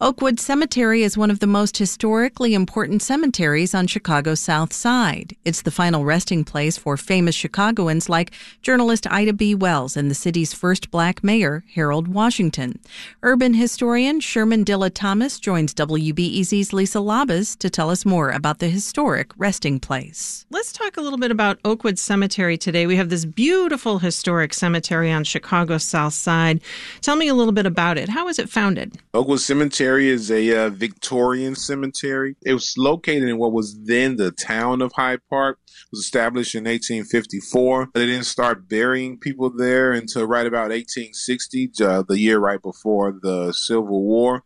Oak Woods Cemetery is one of the most historically important cemeteries on Chicago's South Side. It's the final resting place for famous Chicagoans like journalist Ida B. Wells and the city's first black mayor, Harold Washington. Urban historian Shermann Dilla Thomas joins WBEZ's Lisa Labuz to tell us more about the historic resting place. Let's talk a little bit about Oak Woods Cemetery today. We have this beautiful historic cemetery on Chicago's South Side. Tell me a little bit about it. How was it founded? Oak Woods Cemetery is a uh, Victorian cemetery. It was located in what was then the town of Hyde Park. It was established in 1854. They didn't start burying people there until right about 1860, uh, the year right before the Civil War.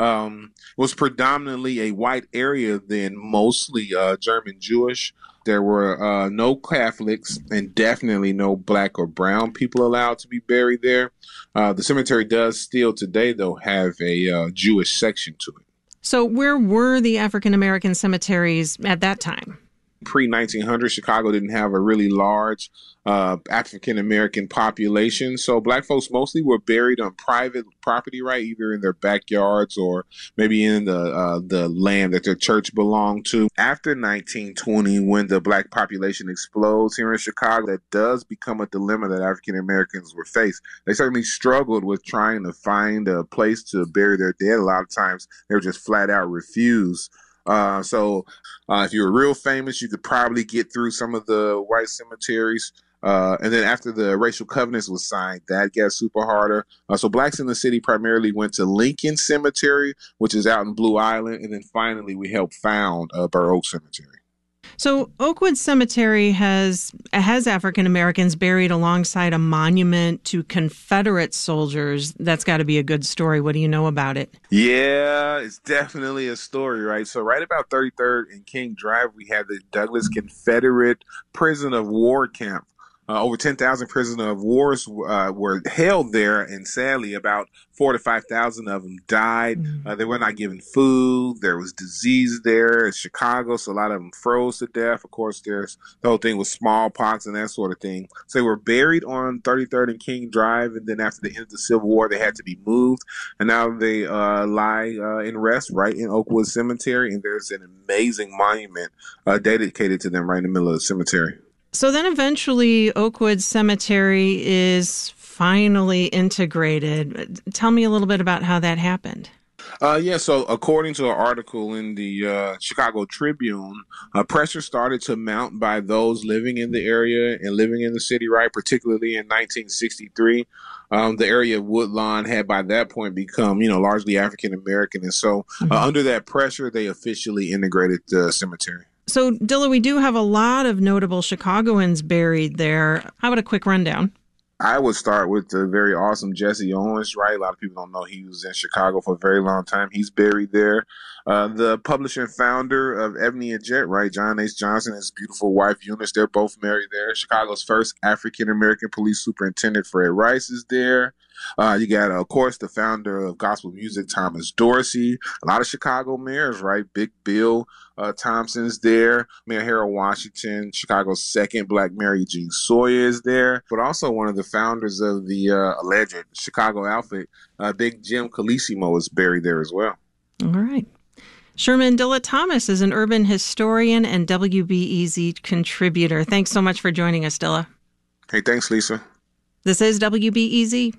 Um, was predominantly a white area then, mostly uh, German Jewish. There were uh, no Catholics and definitely no black or brown people allowed to be buried there. Uh, the cemetery does still today, though, have a uh, Jewish section to it. So, where were the African American cemeteries at that time? Pre 1900, Chicago didn't have a really large uh, African American population. So black folks mostly were buried on private property, right, either in their backyards or maybe in the uh, the land that their church belonged to. After 1920, when the black population explodes here in Chicago, that does become a dilemma that African Americans were faced. They certainly struggled with trying to find a place to bury their dead. A lot of times, they were just flat out refused. Uh, so, uh, if you were real famous, you could probably get through some of the white cemeteries. Uh, and then after the racial covenants was signed, that got super harder. Uh, so blacks in the city primarily went to Lincoln Cemetery, which is out in Blue Island, and then finally we helped found uh, Burr Oak Cemetery. So Oak Woods Cemetery has has African Americans buried alongside a monument to Confederate soldiers. That's got to be a good story. What do you know about it? Yeah, it's definitely a story, right? So right about 33rd and King Drive, we have the Douglas Confederate Prison of War Camp. Uh, over 10,000 prisoners of wars uh, were held there, and sadly, about four to 5,000 of them died. Mm-hmm. Uh, they were not given food. There was disease there. in Chicago, so a lot of them froze to death. Of course, there's the whole thing with smallpox and that sort of thing. So they were buried on 33rd and King Drive, and then after the end of the Civil War, they had to be moved, and now they uh, lie uh, in rest right in Oak Woods Cemetery, and there's an amazing monument uh, dedicated to them right in the middle of the cemetery. So then eventually Oak Woods Cemetery is finally integrated. Tell me a little bit about how that happened. Uh, yeah, so according to an article in the uh, Chicago Tribune, uh, pressure started to mount by those living in the area and living in the city, right? Particularly in 1963. Um, the area of Woodlawn had by that point become, you know, largely African American. And so, uh, mm-hmm. under that pressure, they officially integrated the cemetery. So, Dilla, we do have a lot of notable Chicagoans buried there. How about a quick rundown? I would start with the very awesome Jesse Owens, right? A lot of people don't know he was in Chicago for a very long time. He's buried there. Uh, the publisher and founder of Ebony and Jet, right? John H. Johnson and his beautiful wife Eunice, they're both married there. Chicago's first African American police superintendent, Fred Rice, is there. Uh, you got, of course, the founder of gospel music, Thomas Dorsey. A lot of Chicago mayors, right? Big Bill uh, Thompson's there. Mayor Harold Washington, Chicago's second black mayor, Eugene Sawyer is there. But also one of the founders of the uh, alleged Chicago outfit, uh, Big Jim Colosimo, is buried there as well. All right. Shermann Dilla Thomas is an urban historian and WBEZ contributor. Thanks so much for joining us, Dilla. Hey, thanks, Lisa. This is WBEZ.